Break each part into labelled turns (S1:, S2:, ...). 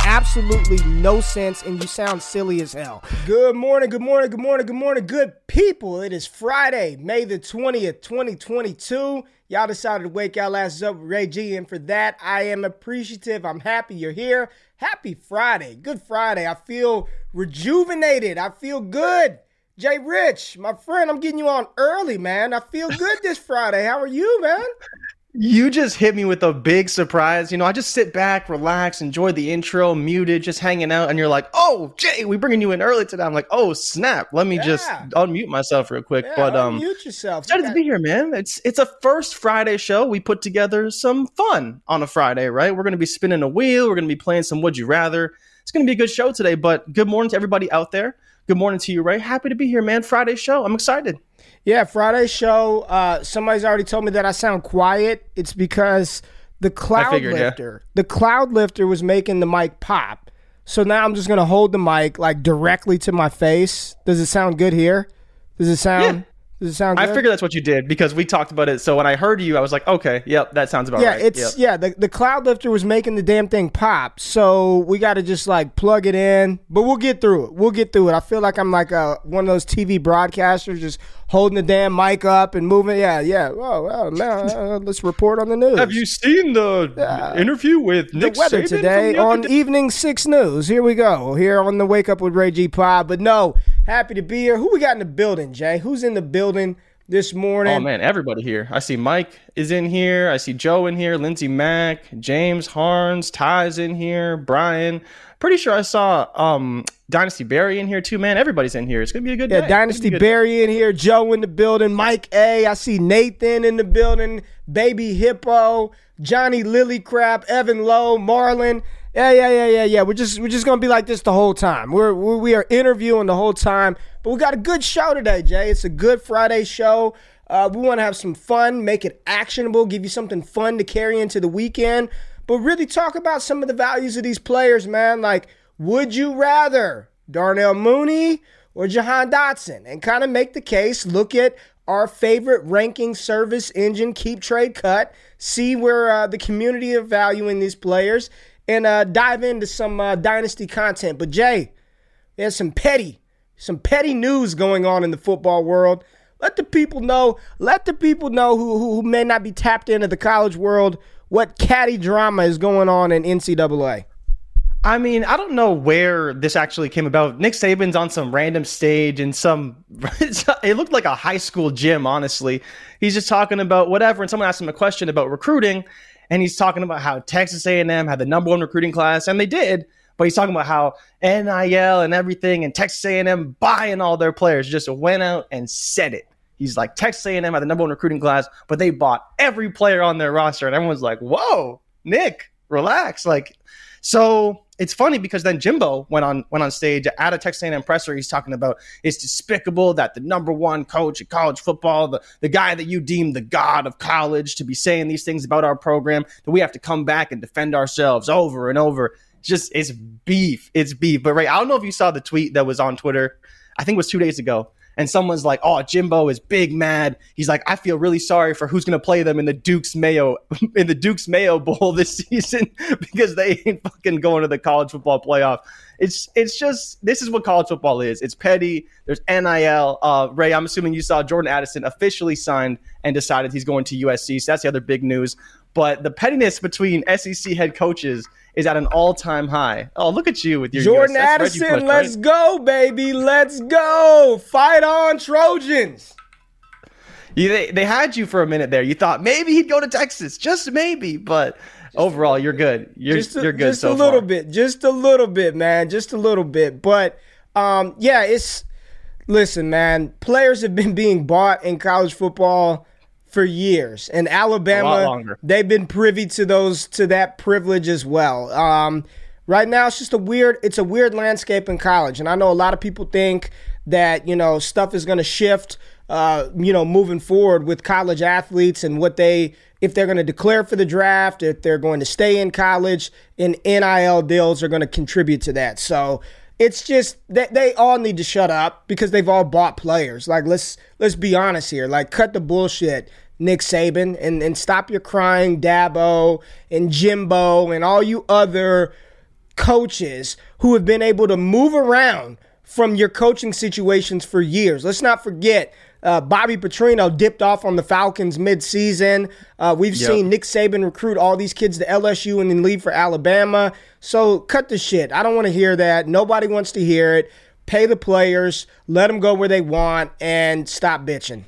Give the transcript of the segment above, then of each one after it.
S1: absolutely no sense and you sound silly as hell. Good morning, good morning, good morning, good morning, good people. It is Friday, May the 20th, 2022. Y'all decided to wake y'all asses up with Ray G, and for that, I am appreciative. I'm happy you're here. Happy Friday. Good Friday. I feel rejuvenated. I feel good. Jay Rich, my friend, I'm getting you on early, man. I feel good this Friday. How are you, man?
S2: You just hit me with a big surprise. You know, I just sit back, relax, enjoy the intro, muted, just hanging out, and you're like, "Oh, Jay, we bringing you in early today." I'm like, "Oh, snap! Let me
S1: Yeah.
S2: just unmute myself real quick."
S1: Yeah,
S2: but um,
S1: unmute yourself.
S2: excited
S1: You
S2: to be here, man. It's it's a first Friday show. We put together some fun on a Friday, right? We're gonna be spinning a wheel. We're gonna be playing some Would You Rather. It's gonna be a good show today. But good morning to everybody out there. Good morning to you, Ray. Happy to be here, man. Friday show. I'm excited.
S1: Yeah, Friday show. Uh, somebody's already told me that I sound quiet. It's because the cloud
S2: figured, yeah.
S1: lifter, the cloud lifter was making the mic pop. So now I'm just gonna hold the mic like directly to my face. Does it sound good here? Does it sound? Yeah. Does it sound? Good?
S2: I
S1: good?
S2: figured that's what you did because we talked about it. So when I heard you, I was like, okay, yep, that sounds about
S1: Yeah,
S2: right.
S1: it's
S2: Yep.
S1: yeah. The, the cloud lifter was making the damn thing pop, so we got to just like plug it in. But we'll get through it. We'll get through it. I feel like I'm like a, one of those TV broadcasters, just holding the damn mic up and moving. Yeah, yeah. Oh, oh man, uh, let's report on the news.
S2: Have you seen the interview with
S1: the
S2: Nick
S1: weather
S2: Saban
S1: today
S2: the
S1: on
S2: day?
S1: Evening Six News? Here we go. Here on the Wake Up with Ray G Pod. But no, happy to be here. Who we got in the building, Jay? Who's in the building this morning?
S2: Oh man, everybody here. I see Mike is in here. I see Joe in here. Lindsey Mack, James Harns, Ty's in here. Brian. Pretty sure I saw um Dynasty Barry in here too. Man, everybody's in here. It's gonna be a good day.
S1: Yeah,
S2: day.
S1: Dynasty
S2: It's gonna be a good
S1: Barry in here, Joe in the building, Mike A. I see Nathan in the building, Baby Hippo, Johnny Lilycrap, Evan Lowe, Marlon. Yeah, yeah, yeah, yeah, yeah. We're just we're just gonna be like this the whole time. We're, we're we are interviewing the whole time, but we got a good show today, Jay. It's a good Friday show. Uh, we want to have some fun, make it actionable, give you something fun to carry into the weekend, but really talk about some of the values of these players, man. Like, would you rather Darnell Mooney or Jahan Dotson and kind of make the case, look at our favorite ranking service engine, Keep Trade Cut, see where uh, the community are valuing these players, and uh, dive into some uh, dynasty content. But Jay, there's some petty, some petty news going on in the football world. Let the people know. Let the people know who, who, who may not be tapped into the college world what catty drama is going on in NCAA.
S2: I mean, I don't know where this actually came about. Nick Saban's on some random stage in some. it looked like a high school gym, honestly. He's just talking about whatever, and someone asked him a question about recruiting, and he's talking about how Texas A&M had the number one recruiting class, and they did. But he's talking about how NIL and everything, and Texas A&M buying all their players. Just went out and said it. He's like Texas A&M had the number one recruiting class, but they bought every player on their roster, and everyone's like, "Whoa, Nick, relax!" Like, so it's funny because then Jimbo went on went on stage at a Texas A&M presser. He's talking about it's despicable that the number one coach at college football, the, the guy that you deem the god of college, to be saying these things about our program, that we have to come back and defend ourselves over and over. It's just it's beef. It's beef. But Ray, I don't know if you saw the tweet that was on Twitter. I think it was two days ago. And someone's like, "Oh, Jimbo is big mad." He's like, "I feel really sorry for who's going to play them in the Duke's Mayo in the Duke's Mayo Bowl this season because they ain't fucking going to the college football playoff." It's it's just this is what college football is. It's petty. There's NIL. Uh, Ray, I'm assuming you saw Jordan Addison officially signed and decided he's going to USC. So that's the other big news. But the pettiness between SEC head coaches is at an all-time high. Oh, look at you with your
S1: Jordan Addison.
S2: push,
S1: let's
S2: right?
S1: go, baby. Let's go. Fight on, Trojans.
S2: You, they, they had you for a minute there. You thought maybe he'd go to Texas, just maybe. But overall, you're good. You're
S1: just a,
S2: you're good
S1: just
S2: so
S1: a little
S2: far.
S1: bit, just a little bit, man, just a little bit. But um, yeah, it's listen, man. Players have been being bought in college football for years, and Alabama they've been privy to those to that privilege as well. Um, right now, it's just a weird, it's a weird landscape in college, and I know a lot of people think that you know stuff is going to shift. Uh, you know, moving forward with college athletes and what they, if they're going to declare for the draft, if they're going to stay in college, and NIL deals are going to contribute to that. So it's just that they all need to shut up because they've all bought players. Like let's let's be honest here. Like cut the bullshit, Nick Saban, and and stop your crying, Dabo and Jimbo and all you other coaches who have been able to move around from your coaching situations for years. Let's not forget. Uh, Bobby Petrino dipped off on the Falcons mid-season. Uh, we've
S2: Yep.
S1: seen Nick Saban recruit all these kids to LSU and then leave for Alabama. So cut the shit. I don't want to hear that. Nobody wants to hear it. Pay the players, let them go where they want, and stop bitching.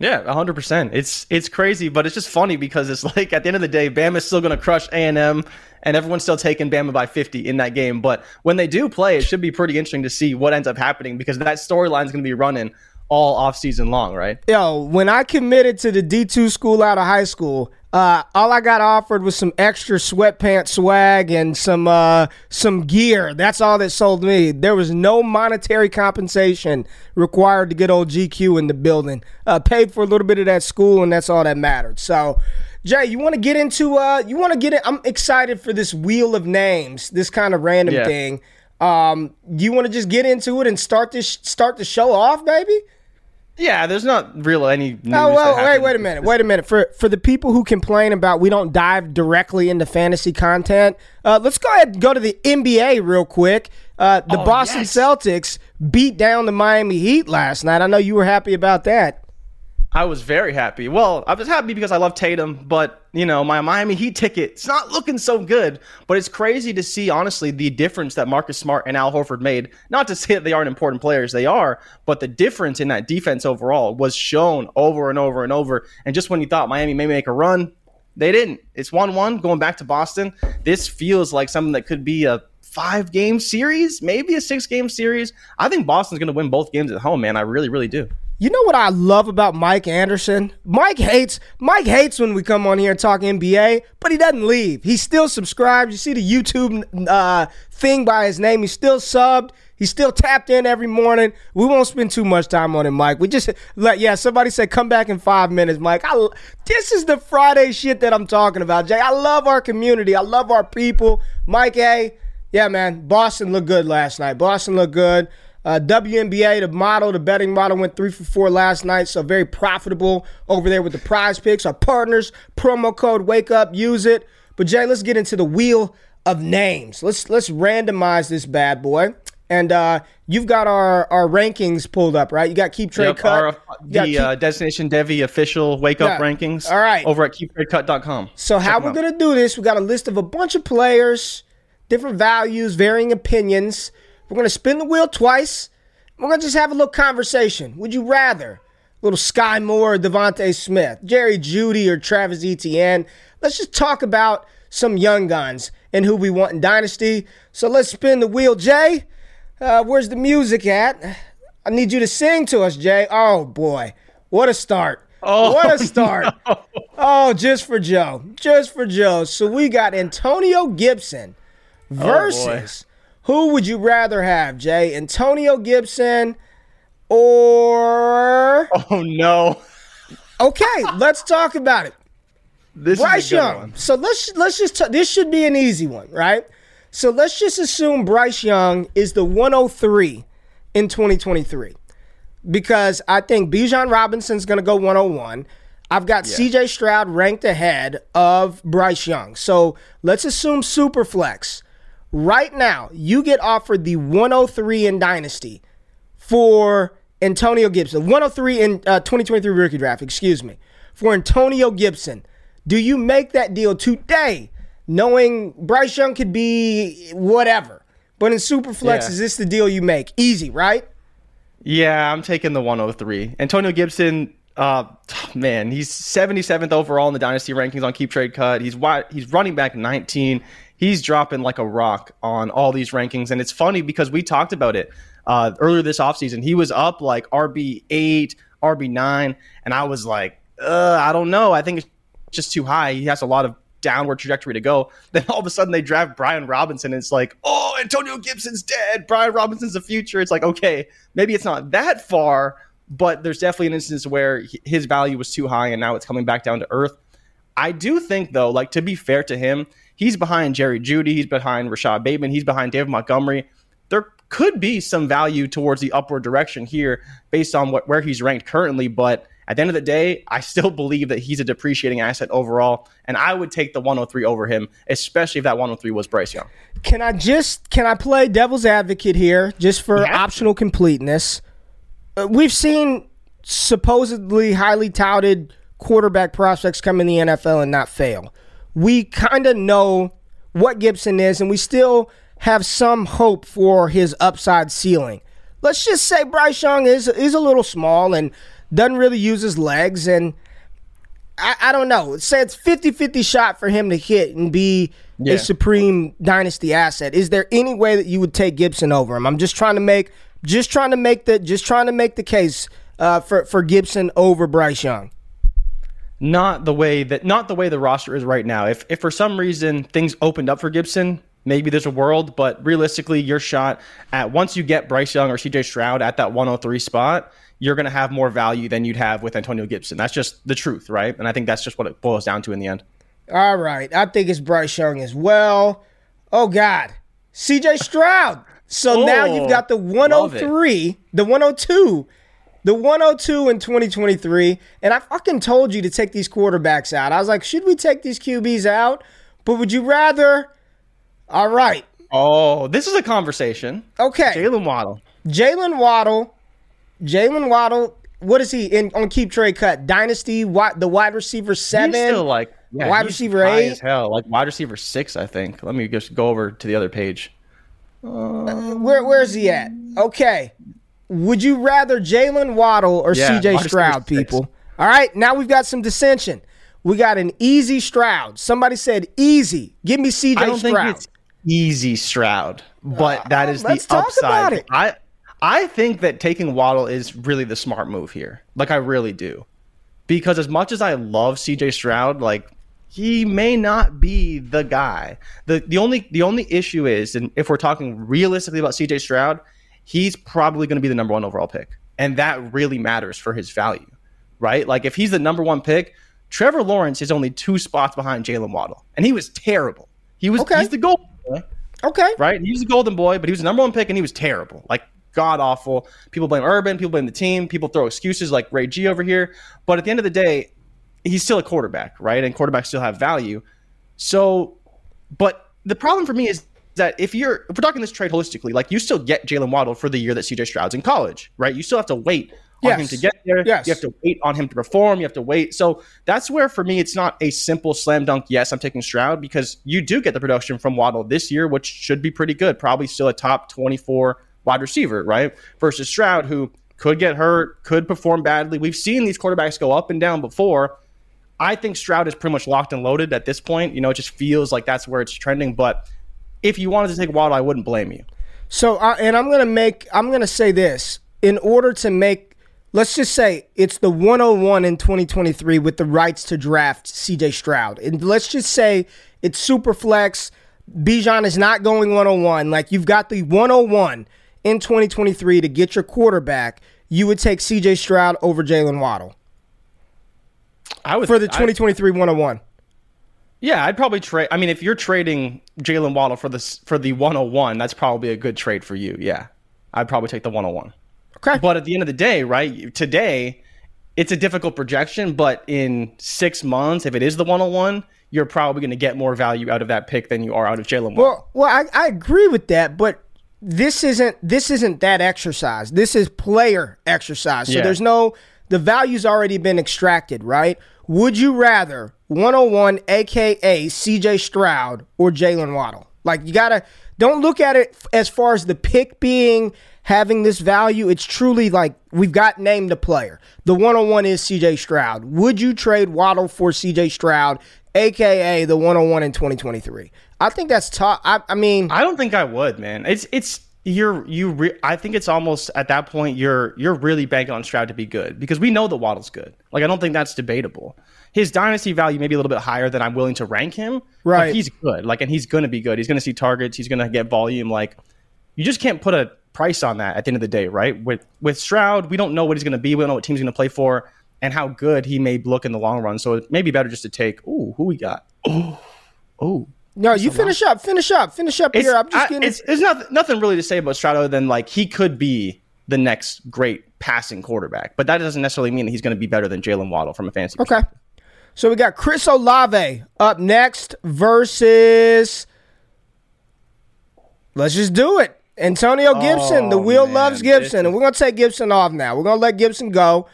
S2: Yeah, hundred percent. It's it's crazy, but it's just funny because it's like at the end of the day, Bama's still going to crush A and M, and everyone's still taking Bama by fifty in that game. But when they do play, it should be pretty interesting to see what ends up happening because that storyline is going to be running all off season long, right?
S1: Yo, when I committed to the D2 school out of high school, uh, all I got offered was some extra sweatpants swag and some uh, some gear. That's all that sold me. There was no monetary compensation required to get old GQ in the building. Uh, paid for a little bit of that school, and that's all that mattered. So, Jay, you want to get into? Uh, you want to get it? I'm excited for this wheel of names, this kind of random
S2: Yeah.
S1: thing. Um, you want to just get into it and start this start the show off, baby?
S2: Yeah, there's not real any.
S1: Oh well, wait, wait a minute, wait a minute. For for the people who complain about we don't dive directly into fantasy content, uh, let's go ahead and go to the NBA real quick. Uh, the
S2: Oh,
S1: Boston
S2: yes.
S1: Celtics beat down the Miami Heat last night. I know you were happy about that.
S2: I was very happy. Well, I was happy because I love Tatum, but you know, my Miami Heat ticket, it's not looking so good. But it's crazy to see, honestly, the difference that Marcus Smart and Al Horford made. Not to say that they aren't important players, they are, but the difference in that defense overall was shown over and over and over. And just when you thought Miami may make a run, they didn't. It's 1 1 going back to Boston. This feels like something that could be a five game series, maybe a six game series. I think Boston's going to win both games at home, man. I really, really do.
S1: You know what I love about Mike Anderson? Mike hates Mike hates when we come on here and talk NBA, but he doesn't leave. He still subscribes. You see the YouTube uh, thing by his name. He's still subbed. He's still tapped in every morning. We won't spend too much time on it, Mike. We just let yeah. Somebody said come back in five minutes, Mike. I, this is the Friday shit that I'm talking about, Jay. I love our community. I love our people. Mike A. Yeah, man. Boston looked good last night. Boston looked good. Uh, WNBA, the model, the betting model went three for four last night, so very profitable over there with the PrizePicks. Our partners, promo code Wake Up, use it. But Jay, let's get into the wheel of names. Let's let's randomize this bad boy. And uh, you've got our, our rankings pulled up, right? You got keep trade
S2: Yep,
S1: cut.
S2: our, the
S1: Keep-
S2: uh, Destination Devy official wake up
S1: Yeah.
S2: rankings.
S1: All right.
S2: Over at keeptradecut.com.
S1: So how we're gonna do this? We got a list of a bunch of players, different values, varying opinions. We're gonna spin the wheel twice. We're gonna just have a little conversation. Would you rather little Skyy Moore or DeVonta Smith, Jerry Jeudy or Travis Etienne? Let's just talk about some young guns and who we want in Dynasty. So let's spin the wheel, Jay. Uh, where's the music at? I need you to sing to us, Jay. Oh boy, what a start!
S2: Oh,
S1: what a start! Oh, just for Joe. Just for Joe. So we got Antonio Gibson versus who would you rather have, Jay? Antonio Gibson or
S2: Oh no.
S1: Okay, let's talk about it.
S2: This
S1: Bryce
S2: is a good
S1: Young.
S2: one.
S1: So let's let's just t- this should be an easy one, right? So let's just assume Bryce Young is the 103 in 2023. because I think Bijan Robinson's going to go 101. I've got CJ Stroud ranked ahead of Bryce Young. So let's assume super flex. Right now, you get offered the 103 in Dynasty for Antonio Gibson. 103 in uh, 2023 rookie draft, excuse me. For Antonio Gibson. Do you make that deal today, knowing Bryce Young could be whatever? But in Superflex,
S2: Yeah.
S1: is this the deal you make? Easy, right?
S2: Yeah, I'm taking the 103. Antonio Gibson, uh, man, he's 77th overall in the dynasty rankings on Keep Trade Cut. He's wide, he's running back 19. He's dropping like a rock on all these rankings, and it's funny because we talked about it uh, earlier this offseason. He was up like RB eight, RB nine, and I was like, I don't know. I think it's just too high. He has a lot of downward trajectory to go. Then all of a sudden they draft Brian Robinson, and it's like, oh, Antonio Gibson's dead. Brian Robinson's the future. It's like, okay, maybe it's not that far, but there's definitely an instance where his value was too high, and now it's coming back down to earth. I do think though, like to be fair to him, he's behind Jerry Jeudy, he's behind Rashod Bateman, he's behind David Montgomery. There could be some value towards the upward direction here based on what where he's ranked currently, but at the end of the day, I still believe that he's a depreciating asset overall, and I would take the 103 over him, especially if that 103 was Bryce Young.
S1: Can I just can I play devil's advocate here just for
S2: to.
S1: optional completeness? Uh, we've seen supposedly highly touted quarterback prospects come in the NFL and not fail. We kind of know what Gibson is, and we still have some hope for his upside ceiling. Let's just say Bryce Young is is a little small and doesn't really use his legs and I, I don't know. Say it's 50-50 shot for him to hit and be
S2: Yeah.
S1: a supreme dynasty asset. Is there any way that you would take Gibson over him? I'm just trying to make just trying to make the just trying to make the case uh, for for Gibson over Bryce Young.
S2: Not the way that not the way the roster is right now. If if for some reason things opened up for Gibson, maybe there's a world, but realistically, your shot at once you get Bryce Young or CJ Stroud at that 103 spot, you're going to have more value than you'd have with Antonio Gibson. That's just the truth, right? And I think that's just what it boils down to in the end.
S1: All right, I think it's Bryce Young as well. Oh God, C.J. Stroud. So now
S2: Oh,
S1: you've got the 103, the 102, the 102 in 2023, and I fucking told you to take these quarterbacks out. I was like, should we take these QBs out? But would you rather? All right,
S2: Oh, this is a conversation.
S1: okay.
S2: Jalen Waddle.
S1: Jalen Waddle, Jalen Waddle. What is he in on keep trade cut? Dynasty, wi- the wide receiver seven.
S2: He's still like yeah,
S1: Wide receiver eight?
S2: as hell, like wide receiver six, I think. Let me just go over to the other page.
S1: Uh, where where's he at? Okay. Would you rather Jalen Waddle or
S2: Yeah,
S1: CJ Stroud,
S2: six.
S1: people? All right, now we've got some dissension. We got an easy Stroud. Somebody said easy. Give me CJ
S2: I don't
S1: Stroud.
S2: think it's easy Stroud, but uh, that is the upside.
S1: about it.
S2: I I think that taking Waddle is really the smart move here. Like I really do. Because as much as I love CJ Stroud, like he may not be the guy. The the only the only issue is and if we're talking realistically about CJ Stroud, he's probably going to be the number 1 overall pick. And that really matters for his value. Right? Like if he's the number 1 pick, Trevor Lawrence is only 2 spots behind Jalen Waddle. And he was terrible. He was
S1: Okay.
S2: he's the goal boy
S1: okay.
S2: right? He was a golden boy, but he was the number one pick and he was terrible. Like god awful. People blame Urban, people blame the team, people throw excuses like Ray G over here. But at the end of the day, he's still a quarterback, right? And quarterbacks still have value. So but the problem for me is that if you're if we're talking this trade holistically, like you still get Jalen Waddle for the year that CJ Stroud's in college, right? You still have to wait on him to get there.
S1: Yes.
S2: You have to wait on him to perform. You have to wait. So that's where for me it's not a simple slam dunk. Yes, I'm taking Stroud because you do get the production from Waddle this year, which should be pretty good. Probably still a top 24 wide receiver, right? Versus Stroud, who could get hurt, could perform badly. We've seen these quarterbacks go up and down before. I think Stroud is pretty much locked and loaded at this point. You know, it just feels like that's where it's trending. But if you wanted to take Waddle, I wouldn't blame you.
S1: So, uh, and I'm gonna make, I'm gonna say this in order to make, let's just say it's the 101 in 2023 with the rights to draft C.J. Stroud, and let's just say it's super flex. Bijan is not going 101. Like you've got the 101 in 2023 to get your quarterback. You would take C.J. Stroud over Jalen Waddle
S2: I would
S1: for the 2023
S2: I-
S1: 2023 101.
S2: Yeah, I'd probably trade. I mean, if you're trading Jalen Waddle for the for the 101, that's probably a good trade for you. Yeah, I'd probably take the 101.
S1: Okay.
S2: But at the end of the day, right? Today, it's a difficult projection, but in six months, if it is the one on one, you're probably going to get more value out of that pick than you are out of Jalen.
S1: Well, well, I, I agree with that, but this isn't this isn't that exercise. This is player exercise. So
S2: Yeah.
S1: there's no the value's already been extracted, right? Would you rather 101 aka CJ Stroud or Jalen Waddle? Like you gotta don't look at it as far as the pick being having this value. It's truly like we've got named a player. The 101 is CJ Stroud. Would you trade Waddle for CJ Stroud, aka the 101 in 2023? I think that's tough. I, I mean,
S2: I don't think I would, man. It's it's you're you. Re- I think it's almost at that point you're you're really banking on Stroud to be good because we know that Waddle's good. Like I don't think that's debatable. His dynasty value may be a little bit higher than I'm willing to rank him.
S1: Right.
S2: But he's good. Like and he's going to be good. He's going to see targets. He's going to get volume. Like you just can't put a price on that at the end of the day, right? With with Stroud, we don't know what he's going to be. We don't know what team's going to play for and how good he may look in the long run. So it may be better just to take. Ooh, who we got? Oh, oh.
S1: No, you finish up, finish up, finish up here. I'm just
S2: I-
S1: getting.
S2: it's, there's nothing, nothing really to say about Stroud other than like he could be the next great passing quarterback, but that doesn't necessarily mean that he's going to be better than Jalen Waddle from a fantasy.
S1: Okay. So we got Chris Olave up next versus. Let's just do it. Antonio Gibson. the
S2: Oh,
S1: wheel
S2: man,
S1: loves Gibson, and we're gonna take Gibson off now. We're gonna let Gibson go.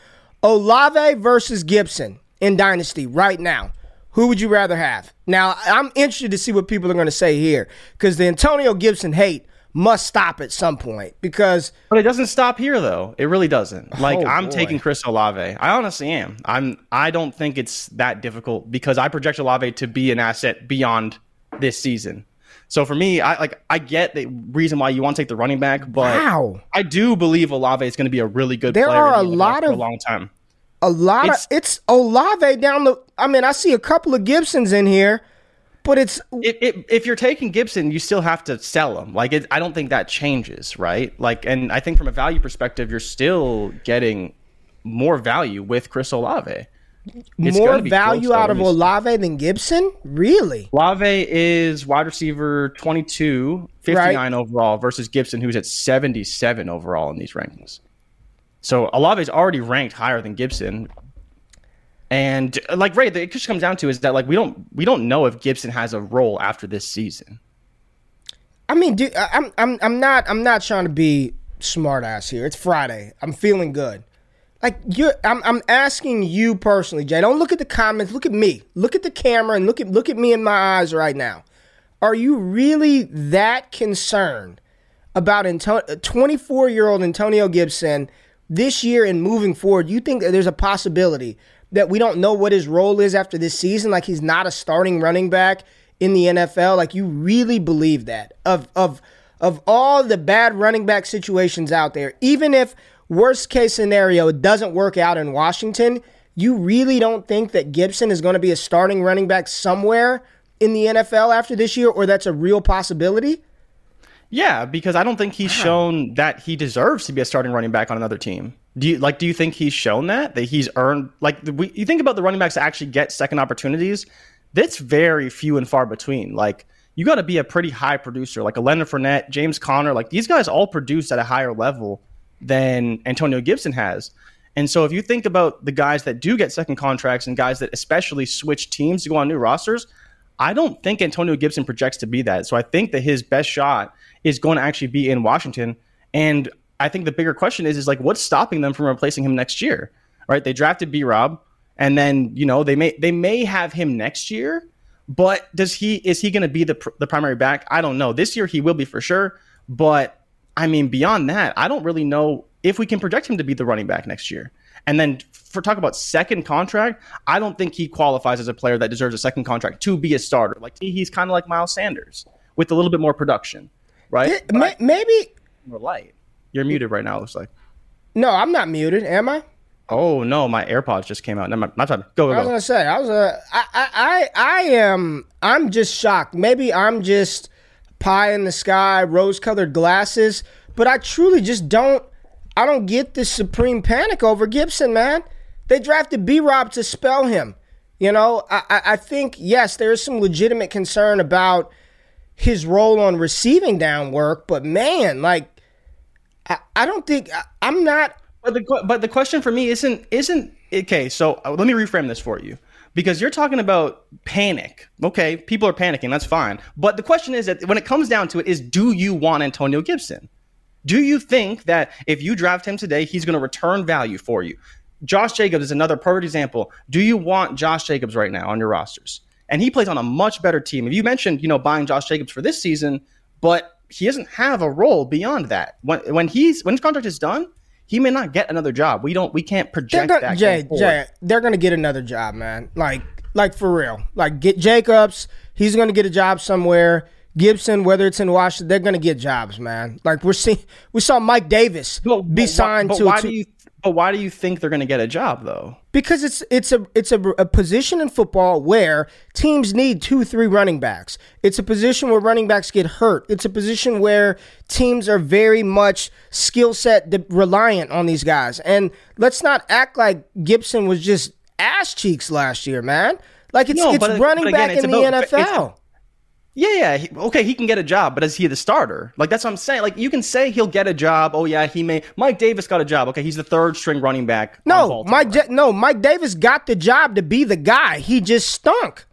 S1: Olave versus Gibson in Dynasty right now. Who would you rather have? Now I'm interested to see what people are gonna say here because the Antonio Gibson hate must stop at some point because
S2: But it doesn't stop here though. It really doesn't. Oh, like
S1: Oh,
S2: I'm
S1: boy.
S2: taking Chris Olave. I honestly am. I'm I don't think it's that difficult because I project Olave to be an asset beyond this season. So for me, I like I get the reason why you want to take the running back, but
S1: Wow.
S2: I do believe Olave is going to be a really good
S1: There
S2: player
S1: are a lot of-
S2: a long time.
S1: a lot
S2: It's-
S1: of it's Olave down the. I mean, I see a couple of Gibsons in here, but it's
S2: if, if, if you're taking Gibson, you still have to sell them. Like, it, I don't think that changes, right? Like, and I think from a value perspective, you're still getting more value with Chris Olave. It's
S1: more value out of
S2: Let me see.
S1: Olave than Gibson. Really?
S2: Olave is wide receiver 22, 59 overall versus Gibson, who's at 77 overall in these rankings. So Olave is already ranked higher than Gibson. And uh, like Ray, it just comes down to is that like we don't we don't know if Gibson has a role after this season.
S1: I mean, dude, I'm I'm I'm not I'm not trying to be smart ass here. It's Friday. I'm feeling good. Like you, I'm I'm asking you personally, Jay. Don't look at the comments. Look at me. Look at the camera and look at look at me in my eyes right now. Are you really that concerned about 24 year old Antonio Gibson this year and moving forward? You think that there's a possibility that we don't know what his role is after this season? Like he's not a starting running back in the NFL? Like you really believe that of of of all the bad running back situations out there, even if worst case scenario it doesn't work out in Washington, you really don't think that Gibson is going to be a starting running back somewhere in the NFL after this year, or that's a real possibility?
S2: Yeah, because I don't think he's shown that he deserves to be a starting running back on another team. Do you like? Do you think he's shown that that he's earned? Like, we, you think about the running backs that actually get second opportunities. That's very few and far between. Like, you got to be a pretty high producer, like a Leonard Fournette, James Conner. Like these guys all produce at a higher level than Antonio Gibson has. And so, if you think about the guys that do get second contracts and guys that especially switch teams to go on new rosters, I don't think Antonio Gibson projects to be that. So I think that his best shot is going to actually be in Washington. And I think the bigger question is, is like, what's stopping them from replacing him next year? Right? They drafted B Rob, and then you know they may they may have him next year, but does he is he going to be the pr- the primary back? I don't know. This year he will be for sure, but I mean beyond that, I don't really know if we can project him to be the running back next year. And then for talk about second contract, I don't think he qualifies as a player that deserves a second contract to be a starter. Like he's kind of like Miles Sanders with a little bit more production, right?
S1: It- ma- maybe
S2: More light. You're muted right now. It looks like.
S1: no, I'm not muted, am I?
S2: Oh no, my AirPods just came out. Never mind. Not time. Go
S1: I
S2: go
S1: was gonna say I was uh, I, I I I am I'm just shocked. Maybe I'm just pie in the sky, rose colored glasses, but I truly just don't I don't get this supreme panic over Gibson, man. They drafted B Rob to spell him. You know, I, I I think yes, there is some legitimate concern about his role on receiving down work, but man, like I, I don't think I, I'm not.
S2: But the but the question for me isn't isn't okay. So uh, let me reframe this for you because you're talking about panic. Okay, people are panicking. That's fine. But the question is that when it comes down to it, is do you want Antonio Gibson? Do you think that if you draft him today, he's going to return value for you? Josh Jacobs is another perfect example. Do you want Josh Jacobs right now on your rosters? And he plays on a much better team. If you mentioned, you know, buying Josh Jacobs for this season, but he doesn't have a role beyond that. When when he's when his contract is done, he may not get another job. We don't we can't project
S1: They're
S2: that.
S1: gonna, Jay, Jay, they're gonna get another job, man. Like, like for real. Like, get Jacobs. He's gonna get a job somewhere. Gibson, whether it's in Washington, they're gonna get jobs, man. Like we're seeing, we saw Mike Davis
S2: But-
S1: be
S2: but
S1: signed
S2: but
S1: to.
S2: why
S1: to
S2: do you but why do you think they're going to get a job though?
S1: because it's it's a it's a, a position in football where teams need two three running backs. It's a position where running backs get hurt. It's a position where teams are very much skill set de- reliant on these guys. And let's not act like Gibson was just ass cheeks last year, man. Like it's
S2: No,
S1: it's
S2: but-
S1: running
S2: but again,
S1: back
S2: it's
S1: in
S2: about-
S1: the NFL.
S2: Yeah, yeah. he- okay, he can get a job, but is he the starter? Like that's what I'm saying. Like you can say he'll get a job. Oh yeah, he may. Mike Davis got a job. Okay, he's the third string running back.
S1: no. Mike no Mike Davis got the job to be the guy. He just stunk.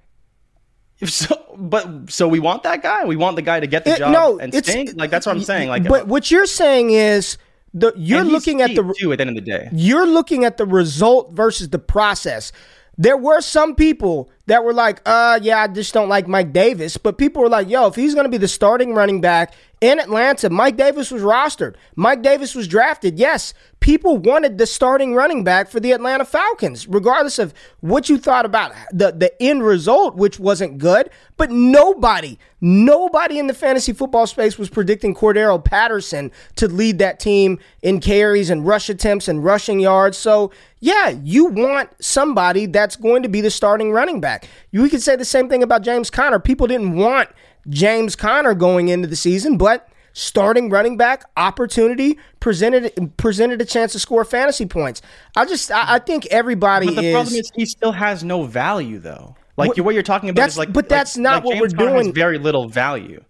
S2: So, but so we want that guy. We want the guy to get the
S1: It-
S2: job
S1: no,
S2: and stink. Like that's what I'm saying. Like,
S1: but what you're saying is the you're looking at the
S2: too at the end of the day.
S1: you're looking at the result versus the process. There were some people that were like, uh, yeah, I just don't like Mike Davis. But people were like, yo, if he's going to be the starting running back in Atlanta, Mike Davis was rostered. Mike Davis was drafted. Yes, people wanted the starting running back for the Atlanta Falcons, regardless of what you thought about the, the end result, which wasn't good. But nobody, nobody in the fantasy football space was predicting Cordarrelle Patterson to lead that team in carries and rush attempts and rushing yards. So, yeah, you want somebody that's going to be the starting running back. We could say the same thing about James Conner. People didn't want James Conner going into the season, but starting running back opportunity presented presented a chance to score fantasy points. I just I, I think everybody
S2: But the
S1: is,
S2: problem is he still has no value though. Like
S1: What-
S2: what you're talking about is like
S1: but
S2: like-
S1: that's not
S2: like
S1: what
S2: James
S1: we're doing.
S2: very little value.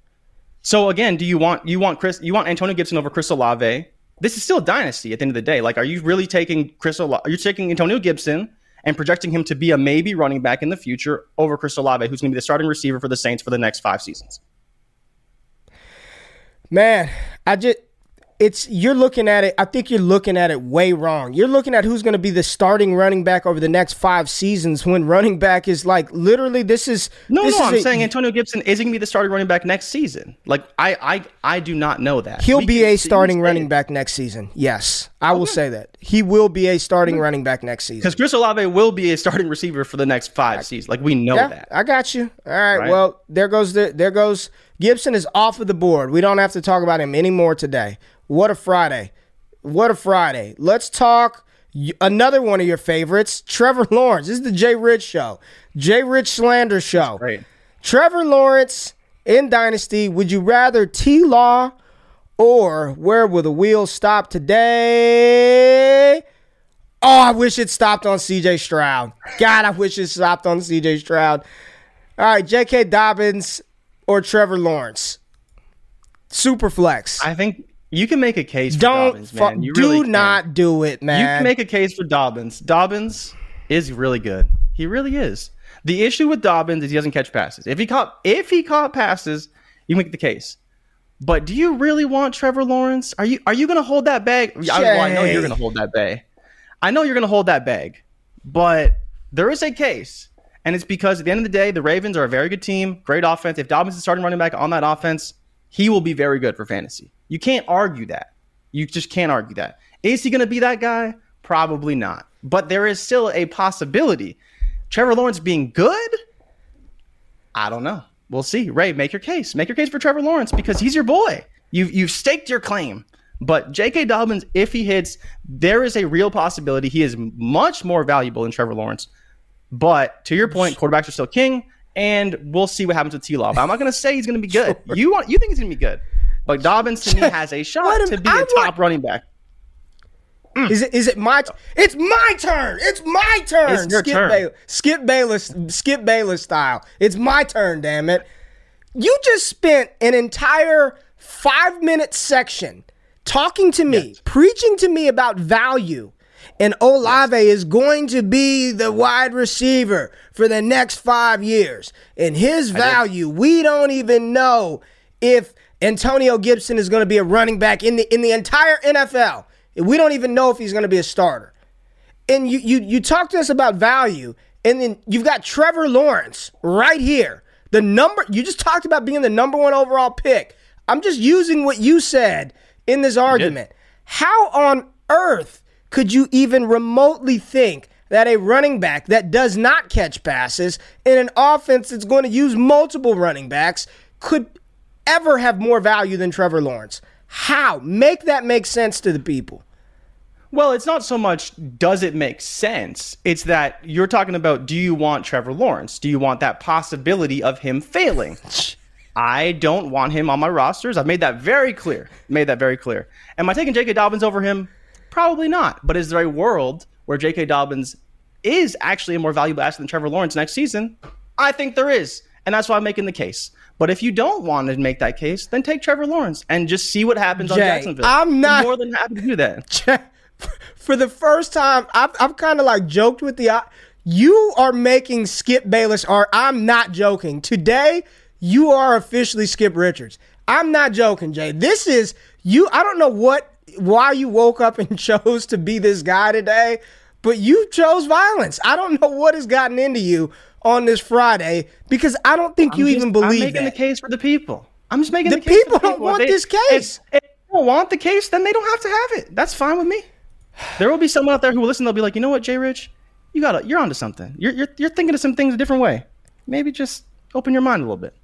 S2: So again, do you want you want Chris you want Antonio Gibson over Chris Olave? This is still a dynasty at the end of the day. Like, are you really taking Chris Olave? Are you taking Antonio Gibson and projecting him to be a maybe running back in the future over Chris Olave, who's going to be the starting receiver for the Saints for the next five seasons?
S1: Man, I just it's you're looking at it. I think you're looking at it way wrong. You're looking at who's going to be the starting running back over the next five seasons. When running back is like literally, this is
S2: No,
S1: this
S2: no,
S1: is
S2: I'm
S1: a-
S2: saying Antonio Gibson isn't going to be the starting running back next season. Like, I, I, I do not know that
S1: he'll
S2: We
S1: be a starting running back next season. Yes, I will say that he will be a starting running back next season.
S2: Because Chris Olave will be a starting receiver for the next five seasons. Like we know
S1: Yeah,
S2: that.
S1: I got you. All right,
S2: Right?
S1: Well, there goes the there goes Gibson is off of the board. We don't have to talk about him anymore today. What a Friday. What a Friday. Let's talk another one of your favorites, Trevor Lawrence. This is the Jay Rich show. Jay Rich slander show. Trevor Lawrence in Dynasty. Would you rather T Law or where will the wheels stop today? Oh, I wish it stopped on CJ Stroud. God, I wish it stopped on CJ Stroud. All right, J.K. Dobbins or Trevor Lawrence. Super flex.
S2: I think you can make a case for
S1: Don't
S2: Dobbins, man. You
S1: do
S2: really
S1: not do it, man.
S2: You can make a case for Dobbins. Dobbins is really good. He really is. The issue with Dobbins is he doesn't catch passes. If he caught if he caught passes, you make the case. But do you really want Trevor Lawrence? Are you are you going to hold that bag? I, well, I know you're going to hold that bag. I know you're going to hold that bag. But there is a case. And it's because at the end of the day, the Ravens are a very good team, great offense. If Dobbins is starting running back on that offense, he will be very good for fantasy. You can't argue that. You just can't argue that. Is he going to be that guy? Probably not. But there is still a possibility. Trevor Lawrence being good? I don't know. We'll see. Ray, make your case. Make your case for Trevor Lawrence because he's your boy. You've you've staked your claim. But J.K. Dobbins, if he hits, there is a real possibility he is much more valuable than Trevor Lawrence. But to your point, quarterbacks are still king, and we'll see what happens with T. Law. I'm not going to say he's going to be good. You want you think he's going to be good, but Dobbins to me has a shot
S1: a
S2: to be a top running back. Mm.
S1: Is it? Is it my? It's my turn. It's my turn.
S2: It's
S1: Skip
S2: turn.
S1: Bayless, Skip Bayless. Skip Bayless style. It's my turn. Damn it! You just spent an entire five minute section talking to me, yes. preaching to me about value. And Olave yes. is going to be the wide receiver for the next five years. And his value, we don't even know if Antonio Gibson is going to be a running back in the in the entire NFL. We don't even know if he's going to be a starter. And you you you talk to us about value, and then you've got Trevor Lawrence right here. The number you just talked about being the number one overall pick. I'm just using what you said in this argument. How on earth could you even remotely think that a running back that does not catch passes in an offense that's going to use multiple running backs could ever have more value than Trevor Lawrence? How? Make that make sense to the people.
S2: Well, it's not so much does it make sense. It's that you're talking about do you want Trevor Lawrence? Do you want that possibility of him failing? I don't want him on my rosters. I've made that very clear. Made that very clear. Am I taking J.K. Dobbins over him? Probably not. But is there a world where J.K. Dobbins is actually a more valuable asset than Trevor Lawrence next season? I think there is. And that's why I'm making the case. But if you don't want to make that case, then take Trevor Lawrence and just see what happens Jay, on Jacksonville.
S1: I'm not
S2: I'm more than happy to do that.
S1: For the first time, I've, I've kind of like joked with the. You are making Skip Bayless, or I'm not joking. Today, you are officially Skip Richards. I'm not joking, Jay. This is you. I don't know what why you woke up and chose to be this guy today, but you chose violence. I don't know what has gotten into you on this Friday because I don't think I'm you just, even believe.
S2: I'm making
S1: that.
S2: the case for the people. I'm just making
S1: the, case for
S2: the people.
S1: people don't want they, this case.
S2: If, if they don't want the case, then they don't have to have it. That's fine with me. There will be someone out there who will listen. They'll be like, you know what, Jay Rich, you got you're onto something. You're, you're you're thinking of some things a different way. Maybe just open your mind a little bit.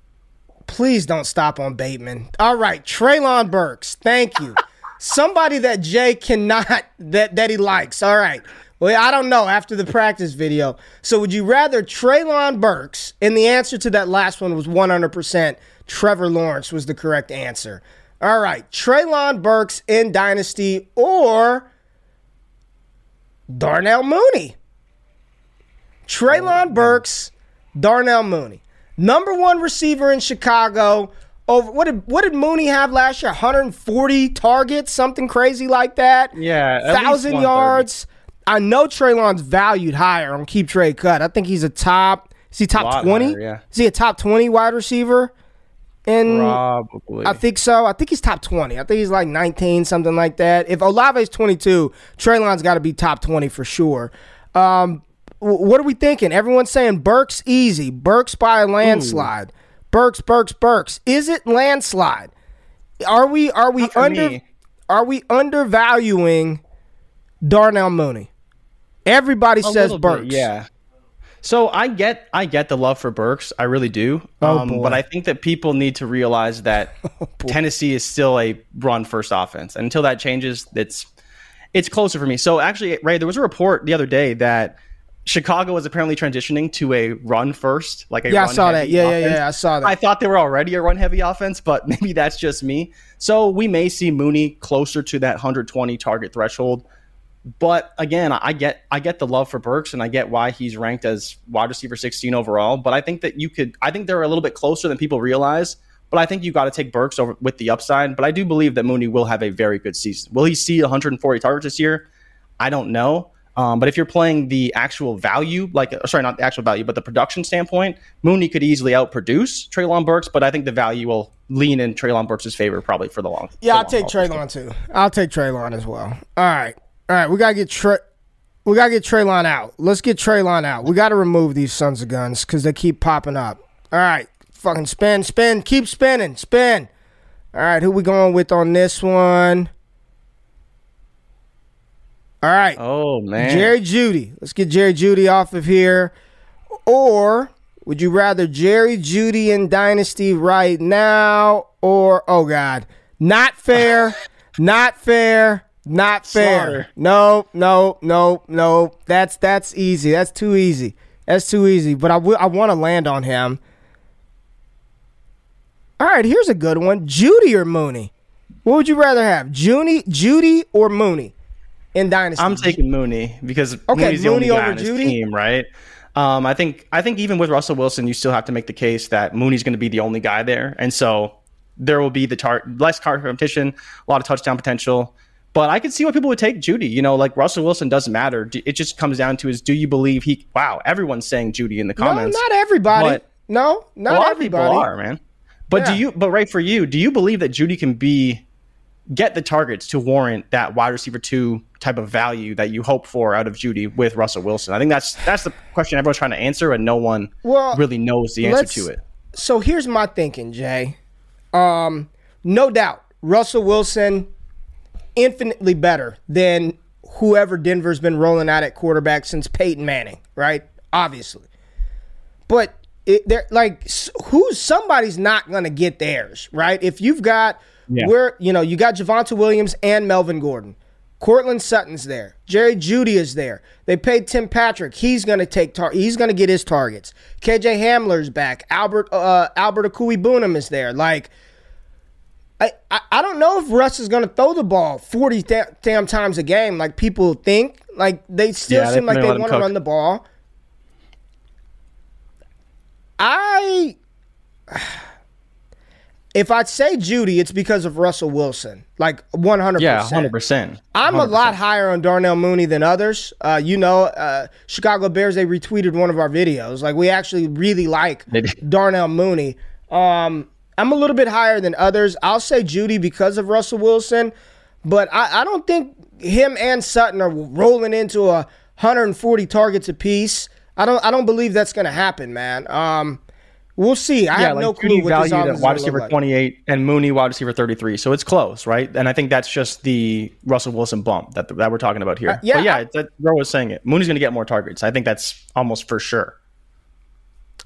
S1: Please don't stop on Bateman. All right, Treylon Burks. Thank you. Somebody that Jay cannot that that he likes. All right. Well, I don't know after the practice video. So, would you rather Treylon Burks? And the answer to that last one was 100%. Trevor Lawrence was the correct answer. All right, Treylon Burks in Dynasty or Darnell Mooney. Treylon Burks, Darnell Mooney. Number one receiver in Chicago. Over what did what did Mooney have last year? 140 targets, something crazy like that.
S2: Yeah,
S1: thousand yards. I know Treylon's valued higher on keep trade cut. I think he's a top. Is he top 20? yeah. Is he a top 20 wide receiver? And Probably. I think so. I think he's top 20. I think he's like 19, something like that. If Olave's 22, Treylon's got to be top 20 for sure. Um, what are we thinking? Everyone's saying Burks easy. Burks by a landslide. Ooh. Burks, Burks, Burks. Is it landslide? Are we are we under me. are we undervaluing Darnell Mooney? Everybody a says Burks.
S2: Bit, yeah. So I get I get the love for Burks, I really do. Oh, um, but I think that people need to realize that oh, Tennessee is still a run first offense. And until that changes, it's it's closer for me. So actually, Ray, there was a report the other day that Chicago was apparently transitioning to a run first, like a
S1: yeah,
S2: I
S1: saw that. Yeah, offense. yeah, yeah, I saw that.
S2: I thought they were already a run heavy offense, but maybe that's just me. So we may see Mooney closer to that 120 target threshold. But again, I get I get the love for Burks and I get why he's ranked as wide receiver 16 overall. But I think that you could I think they're a little bit closer than people realize. But I think you got to take Burks over with the upside. But I do believe that Mooney will have a very good season. Will he see 140 targets this year? I don't know. Um, but if you're playing the actual value, like sorry, not the actual value, but the production standpoint, Mooney could easily outproduce Treylon Burks. But I think the value will lean in Treylon Burks' favor probably for the long.
S1: Yeah,
S2: I'll
S1: take Treylon too. I'll take Treylon as well. All right, all right. We gotta get Trey. We gotta get Treylon out. Let's get Treylon out. We gotta remove these sons of guns because they keep popping up. All right, fucking spin, spin, keep spinning, spin. All right, who we going with on this one? All right.
S2: Oh man.
S1: Jerry Jeudy. Let's get Jerry Jeudy off of here. Or would you rather Jerry Jeudy in Dynasty right now or oh god. Not fair. not fair. Not fair. Slaughter. No, no, no, no. That's that's easy. That's too easy. That's too easy. But I I want to land on him. All right, here's a good one. Jeudy or Mooney? What would you rather have? Jeudy, Judy or Mooney? in Dynasty?
S2: I'm taking Mooney because okay, Mooney's the Mooney only guy on his Jeudy? team, right? Um, I think I think even with Russell Wilson, you still have to make the case that Mooney's going to be the only guy there, and so there will be the tar- less car competition, a lot of touchdown potential. But I can see why people would take Jeudy. You know, like Russell Wilson doesn't matter. It just comes down to is do you believe he? Wow, everyone's saying Jeudy in the comments.
S1: No, not everybody.
S2: But
S1: no, not
S2: a lot
S1: everybody.
S2: of people are, man. But
S1: Yeah.
S2: do you? But right for you, do you believe that Jeudy can be get the targets to warrant that wide receiver two type of value that you hope for out of Jeudy with Russell Wilson? I think that's that's the question everyone's trying to answer, and no one
S1: Well,
S2: really knows the answer to it.
S1: So here's my thinking, Jay. Um, no doubt, Russell Wilson infinitely better than whoever Denver's been rolling out at quarterback since Peyton Manning, right? Obviously, but it, they're like who's somebody's not gonna get theirs, right? If you've got
S2: Yeah.
S1: where you know you got Javonte Williams and Melvin Gordon. Courtland Sutton's there. Jerry Jeudy is there. They paid Tim Patrick. He's gonna take tar- he's gonna get his targets. KJ Hamler's back. Albert uh, Albert Okwuegbunam is there. Like I, I, I don't know if Russ is gonna throw the ball forty damn times a game like people think. Like they still
S2: Yeah, they
S1: seem like
S2: may
S1: they want to run the ball. I if I'd say Jeudy, it's because of Russell Wilson. Like one hundred
S2: Yeah,
S1: percent.
S2: hundred percent.
S1: I'm a lot higher on Darnell Mooney than others. Uh, you know, uh, Chicago Bears they retweeted one of our videos. Like we actually really like
S2: They.
S1: Darnell Mooney. Um, I'm a little bit higher than others. I'll say Jeudy because of Russell Wilson, but I, I don't think him and Sutton are rolling into a 140 targets apiece. I don't I don't believe that's going to happen, man. Um, we'll see. I
S2: Yeah,
S1: have
S2: like
S1: no
S2: Jeudy
S1: clue what this
S2: valued
S1: offense
S2: at wide receiver
S1: like.
S2: 28 and Mooney wide receiver 33. So it's close, right? And I think that's just the Russell Wilson bump that that we're talking about here.
S1: Uh, yeah,
S2: but yeah,
S1: I-
S2: it's, that, was saying it. Mooney's going to get more targets. I think that's almost for sure.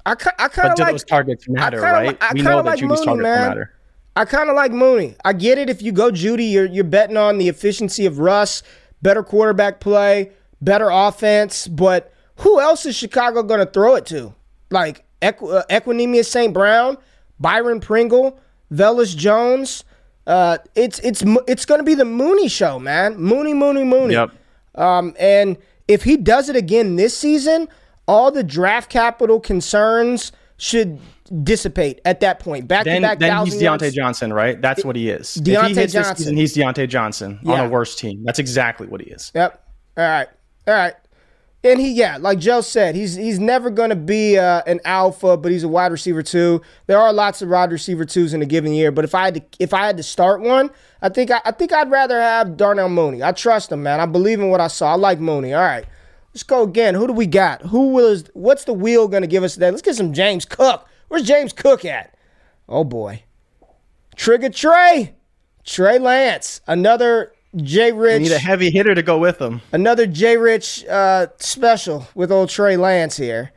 S1: I, I kind of like
S2: those targets matter,
S1: kinda
S2: right?
S1: li- I
S2: we know that
S1: like
S2: Jeudy's
S1: Mooney,
S2: targets matter.
S1: I kind of like Mooney. I get it. If you go Judy, you're you're betting on the efficiency of Russ, better quarterback play, better offense. But who else is Chicago going to throw it to? Like Equ- uh, Equanimeous St. Brown, Byron Pringle, Velus Jones. Uh, it's it's it's going to be the Mooney show, man. Mooney, Mooney, Mooney.
S2: Yep.
S1: Um, and if he does it again this season, all the draft capital concerns should dissipate at that point. Back to
S2: Then,
S1: back,
S2: then he's Diontae
S1: yards.
S2: Johnson, right? That's what he is. if
S1: Diontae
S2: he hits this
S1: Johnson.
S2: season, he's Diontae Johnson on a worse team. That's exactly what he is.
S1: Yep. All right. All right. And he, yeah, like Joe said, he's he's never going to be uh, an alpha, but he's a wide receiver too. There are lots of wide receiver twos in a given year, but if I had to if I had to start one, I think I, I think I'd rather have Darnell Mooney. I trust him, man. I believe in what I saw. I like Mooney. All right, let's go again. Who do we got? Who was? What's the wheel going to give us today? Let's get some James Cook. Where's James Cook at? Oh boy, Trigger Trey, Trey Lance, another J Rich
S2: need a heavy hitter to go with him.
S1: another J Rich uh, special with old Trey Lance here.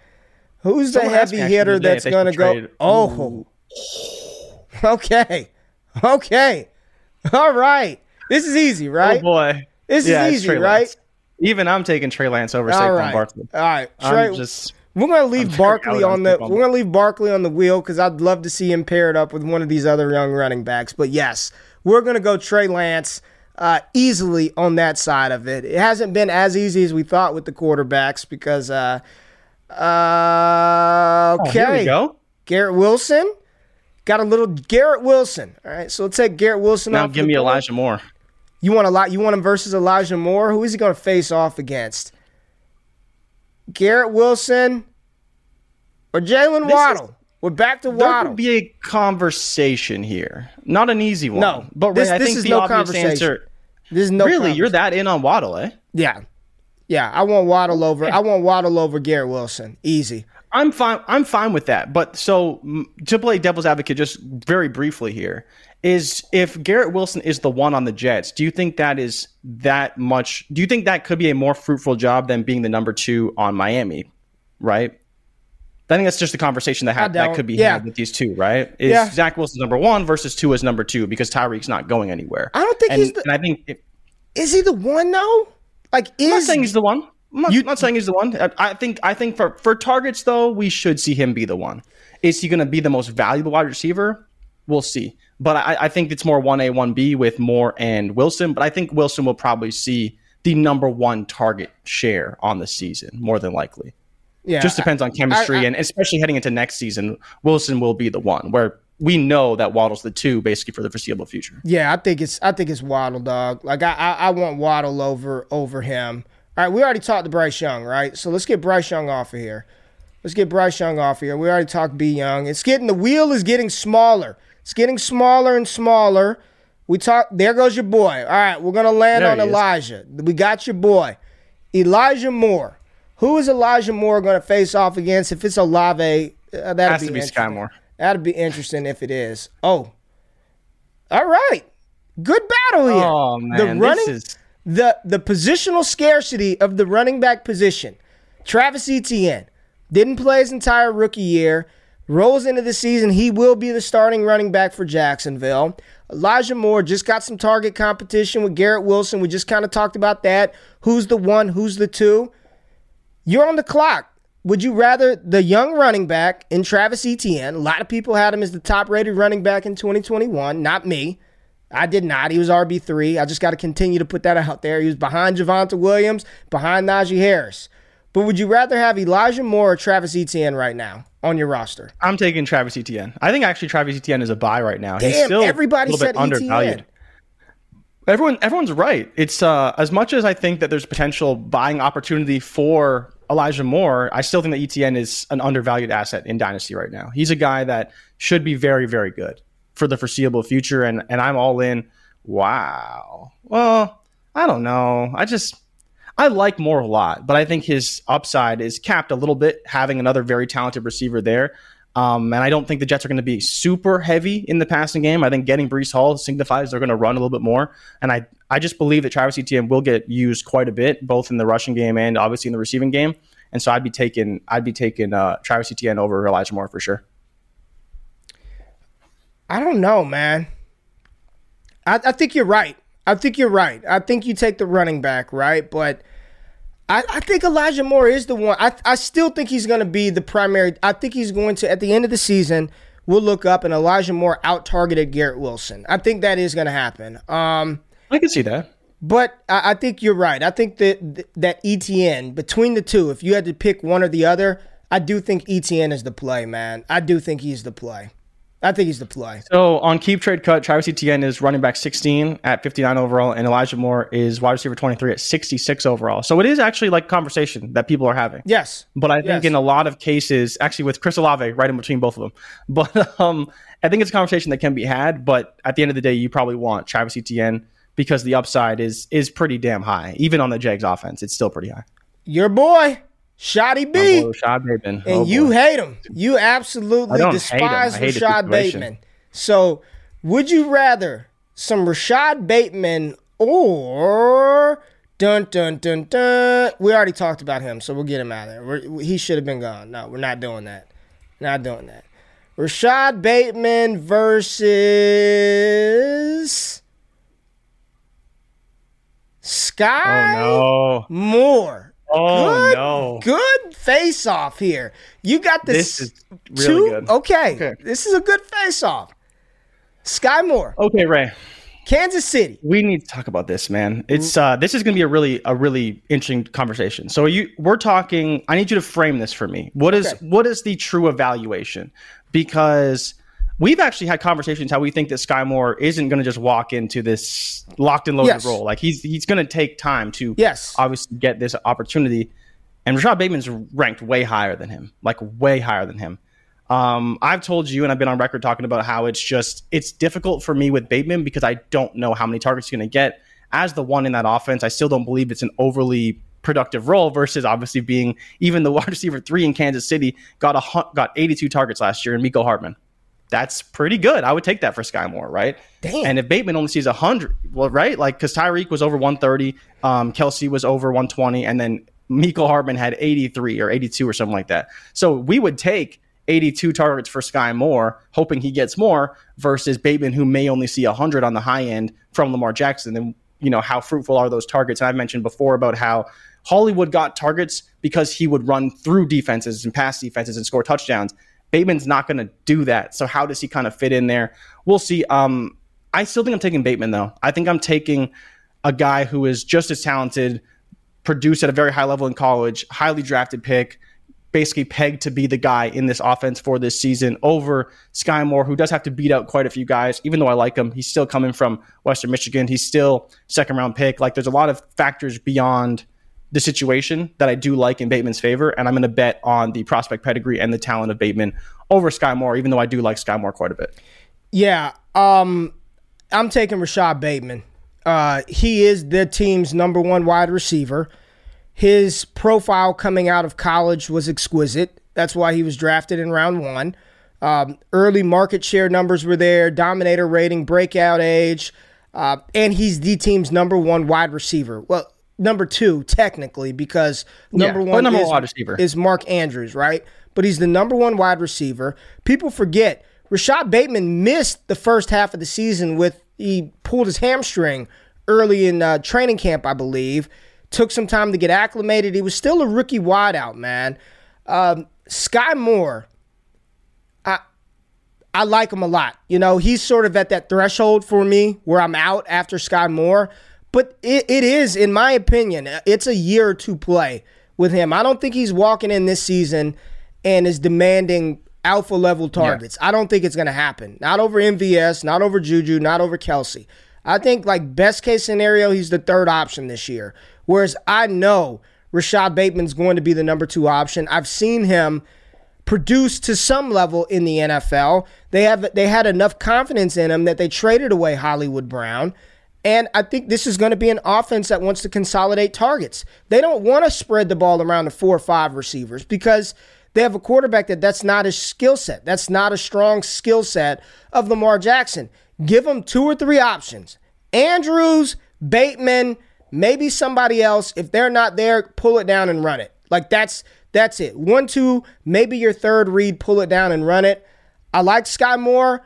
S1: Who's the
S2: Someone asked
S1: heavy hitter that's going to go?
S2: trade-
S1: Oh, okay, okay, all right. This is easy, right?
S2: Oh boy,
S1: This
S2: Yeah,
S1: is easy, right?
S2: Lance. Even I'm taking Trey Lance over
S1: All
S2: Saquon
S1: right,
S2: Barkley.
S1: all right. Trey,
S2: I'm just
S1: we're gonna leave
S2: very
S1: Barkley on the. We're gonna leave Barkley on the wheel because I'd love to see him paired up with one of these other young running backs. But yes, we're gonna go Trey Lance uh, easily on that side of it. It hasn't been as easy as we thought with the quarterbacks because. Uh, uh, okay.
S2: Oh, here we go.
S1: Garrett Wilson. Got a little Garrett Wilson. All right, so let's take Garrett Wilson
S2: Now give me
S1: board.
S2: Elijah Moore.
S1: You want a lot? You want him versus Elijah Moore? Who is he going to face off against? Garrett Wilson or Jalen Waddle? We're back to Waddle.
S2: There could be a conversation here. Not an easy one.
S1: No,
S2: but
S1: this-
S2: Ray, I
S1: this
S2: think
S1: is
S2: the
S1: no
S2: obvious
S1: conversation.
S2: answer.
S1: There's no
S2: really, you're that in on Waddle, eh?
S1: yeah, yeah. I want Waddle over. I want Waddle over Garrett Wilson. Easy.
S2: I'm fine. I'm fine with that. But so to play devil's advocate, just very briefly here, is if Garrett Wilson is the one on the Jets, do you think that is that much? Do you think that could be a more fruitful job than being the number two on Miami? Right. I think that's just a conversation that that could be
S1: Yeah.
S2: had with these two, right? Is
S1: Yeah.
S2: Zach Wilson number one versus two is number two because Tyreek's not going anywhere.
S1: I don't think
S2: and,
S1: he's the-
S2: and I think if,
S1: Is he the one though? Like
S2: I'm not saying he's the one. I'm not, not saying he's the one. I, I think I think for for targets though, we should see him be the one. Is he going to be the most valuable wide receiver? We'll see. But I, I think it's more one A one B with Moore and Wilson. But I think Wilson will probably see the number one target share on the season more than likely.
S1: yeah.
S2: Just depends on chemistry
S1: I-
S2: and especially heading into next season, Wilson will be the one. Where we know that Waddle's the two basically for the foreseeable future.
S1: Yeah, I think it's I think it's Waddle, dog. Like I I, I want Waddle over over him. All right, we already talked to Bryce Young, right? So let's get Bryce Young off of here. Let's get Bryce Young off here. We already talked B Young. It's getting the wheel is getting smaller. It's getting smaller and smaller. We talk. There goes your boy. All right, we're gonna land
S2: There
S1: on
S2: he is.
S1: Elijah. We got your boy, Elijah Moore. Who is Elijah Moore going to face off against? If it's Olave, uh, that'd
S2: Has
S1: be
S2: to be
S1: interesting.
S2: Skyy Moore.
S1: That'd be interesting if it is. Oh, all right. Good battle here.
S2: Oh man,
S1: the running,
S2: this is
S1: the the positional scarcity of the running back position. Travis Etienne didn't play his entire rookie year. Rolls into the season, he will be the starting running back for Jacksonville. Elijah Moore just got some target competition with Garrett Wilson. We just kind of talked about that. Who's the one? Who's the two? You're on the clock. Would you rather the young running back in Travis Etienne? A lot of people had him as the top rated running back in 2021. Not me. I did not. He was RB3. I just got to continue to put that out there. He was behind Javonte Williams, behind Najee Harris. But would you rather have Elijah Moore or Travis Etienne right now on your roster?
S2: I'm taking Travis Etienne. I think actually Travis Etienne is a buy right now. He's
S1: Damn,
S2: still
S1: everybody
S2: a
S1: said
S2: bit undervalued.
S1: Etienne.
S2: Everyone, everyone's right. It's uh, as much as I think that there's potential buying opportunity for Elijah Moore. I still think that ETN is an undervalued asset in Dynasty right now. He's a guy that should be very, very good for the foreseeable future, and and I'm all in. Wow. Well, I don't know. I just I like Moore a lot, but I think his upside is capped a little bit having another very talented receiver there. Um, and I don't think the Jets are going to be super heavy in the passing game. I think getting Breece Hall signifies they're going to run a little bit more. And I, I just believe that Travis Etienne will get used quite a bit, both in the rushing game and obviously in the receiving game. And so I'd be taking, I'd be taking uh, Travis Etienne over Elijah Moore for sure.
S1: I don't know, man. I, I think you're right. I think you're right. I think you take the running back, right? But I, I think Elijah Moore is the one. I, I still think he's going to be the primary. I think he's going to, at the end of the season, we'll look up and Elijah Moore out targeted Garrett Wilson. I think that is going to happen. Um,
S2: I can see that.
S1: but I, I think you're right. I think that that ETN between the two, if you had to pick one or the other, I do think ETN is the play, man. I do think he's the play. I think he's the play.
S2: So on keep trade cut, Travis Etienne is running back 16 at 59 overall, and Elijah Moore is wide receiver 23 at 66 overall. So it is actually like conversation that people are having.
S1: Yes.
S2: But I think
S1: Yes.
S2: in a lot of cases, actually with Chris Olave right in between both of them. But um, I think it's a conversation that can be had. But at the end of the day, you probably want Travis Etienne because the upside is is pretty damn high. Even on the Jags offense, it's still pretty high.
S1: Your boy, Shotty B.
S2: Rashod Bateman.
S1: and
S2: Oh,
S1: you
S2: boy.
S1: hate him. You absolutely
S2: I don't hate him.
S1: despise
S2: Rashod.
S1: Bateman. So, would you rather some Rashod Bateman or dun dun dun dun? We already talked about him, so we'll get him out of there. We're, he should have been gone. No, we're not doing that. Not doing that. Rashod Bateman versus Skyy
S2: Oh no!
S1: Moore.
S2: Oh
S1: Good,
S2: no!
S1: good face off here. You got this.
S2: This is really
S1: two,
S2: good.
S1: Okay.
S2: Okay.
S1: this is a good face off. Skyy Moore,
S2: Okay, Ray.
S1: Kansas City.
S2: We need to talk about this, man. It's uh this is going to be a really a really interesting conversation. So you we're talking I need you to frame this for me. What is
S1: Okay.
S2: what is the true evaluation? Because we've actually had conversations how we think that Skyy Moore isn't going to just walk into this locked and loaded
S1: Yes.
S2: role. Like he's he's going to take time to
S1: Yes.
S2: obviously get this opportunity. And Rashod Bateman's ranked way higher than him, like way higher than him. Um, I've told you, and I've been on record talking about how it's just it's difficult for me with Bateman because I don't know how many targets he's going to get. As the one in that offense, I still don't believe it's an overly productive role versus obviously being even the wide receiver three in Kansas City got a got 82 targets last year in Mecole Hardman. That's pretty good. I would take that for Skyy Moore, right?
S1: Damn.
S2: And if Bateman only sees 100, well, right? Like, because Tyreek was over 130, um, Kelce was over 120, and then Mecole Hardman had 83 or 82 or something like that. So we would take 82 targets for Skyy Moore, hoping he gets more, versus Bateman, who may only see 100 on the high end from Lamar Jackson. And, you know, how fruitful are those targets? And I've mentioned before about how Hollywood got targets because he would run through defenses and pass defenses and score touchdowns. Bateman's not going to do that. So how does he kind of fit in there? We'll see. Um, I still think I'm taking Bateman though. I think I'm taking a guy who is just as talented, produced at a very high level in college, highly drafted pick, basically pegged to be the guy in this offense for this season over Skyy Moore, who does have to beat out quite a few guys. Even though I like him, he's still coming from Western Michigan. He's still second round pick. Like there's a lot of factors beyond the situation that I do like in Bateman's favor, and I'm going to bet on the prospect pedigree and the talent of Bateman over Skyy Moore, even though I do like Skyy Moore quite a bit.
S1: Yeah, um, I'm taking Rashod Bateman. Uh, he is the team's number one wide receiver. His profile coming out of college was exquisite. That's why he was drafted in round one. Um, early market share numbers were there, dominator rating, breakout age, uh, and he's the team's number one wide receiver. Well, number two technically because number
S2: Yeah,
S1: one
S2: number
S1: is,
S2: one wide receiver.
S1: is Mark Andrews, right? But he's the number one wide receiver. People forget Rashod Bateman missed the first half of the season with he pulled his hamstring early in uh, training camp, I believe. Took some time to get acclimated. He was still a rookie wideout, man. Um, Skyy Moore, I I like him a lot. You know, he's sort of at that threshold for me where I'm out after Skyy Moore. But it, it is, in my opinion, it's a year or two play with him. I don't think he's walking in this season and is demanding alpha level targets. I don't think it's going to happen. Not over MVS, not over Juju, not over Kelce. I think, like, best case scenario, he's the third option this year. Whereas I know Rashod Bateman's going to be the number two option. I've seen him produce to some level in the NFL. They have they had enough confidence in him that they traded away Hollywood Brown. And I think this is going to be an offense that wants to consolidate targets. They don't want to spread the ball around to four or five receivers because they have a quarterback that that's not his skill set. That's not a strong skill set of Lamar Jackson. Give him two or three options. Andrews, Bateman, maybe somebody else. If they're not there, pull it down and run it. Like that's that's it. One, two, maybe your third read, pull it down and run it. I like Skyy Moore.